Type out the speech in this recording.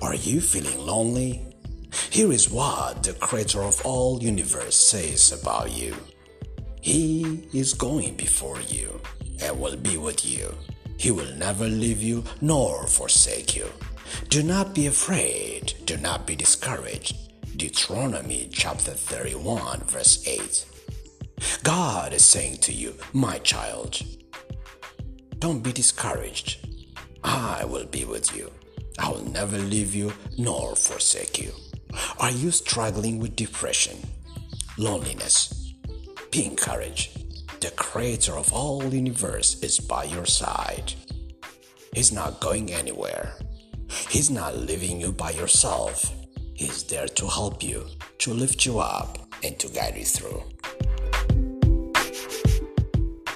Are you feeling lonely? Here is what the creator of all universe says about you. He is going before you and will be with you. He will never leave you nor forsake you. Do not be afraid, do not be discouraged. Deuteronomy chapter 31, verse 8. God is saying to you, my child, don't be discouraged. I will be with you. I will never leave you nor forsake you. Are you struggling with depression, loneliness? Be encouraged. The creator of all universe is by your side. He's not going anywhere. He's not leaving you by yourself. He's there to help you, to lift you up, and to guide you through.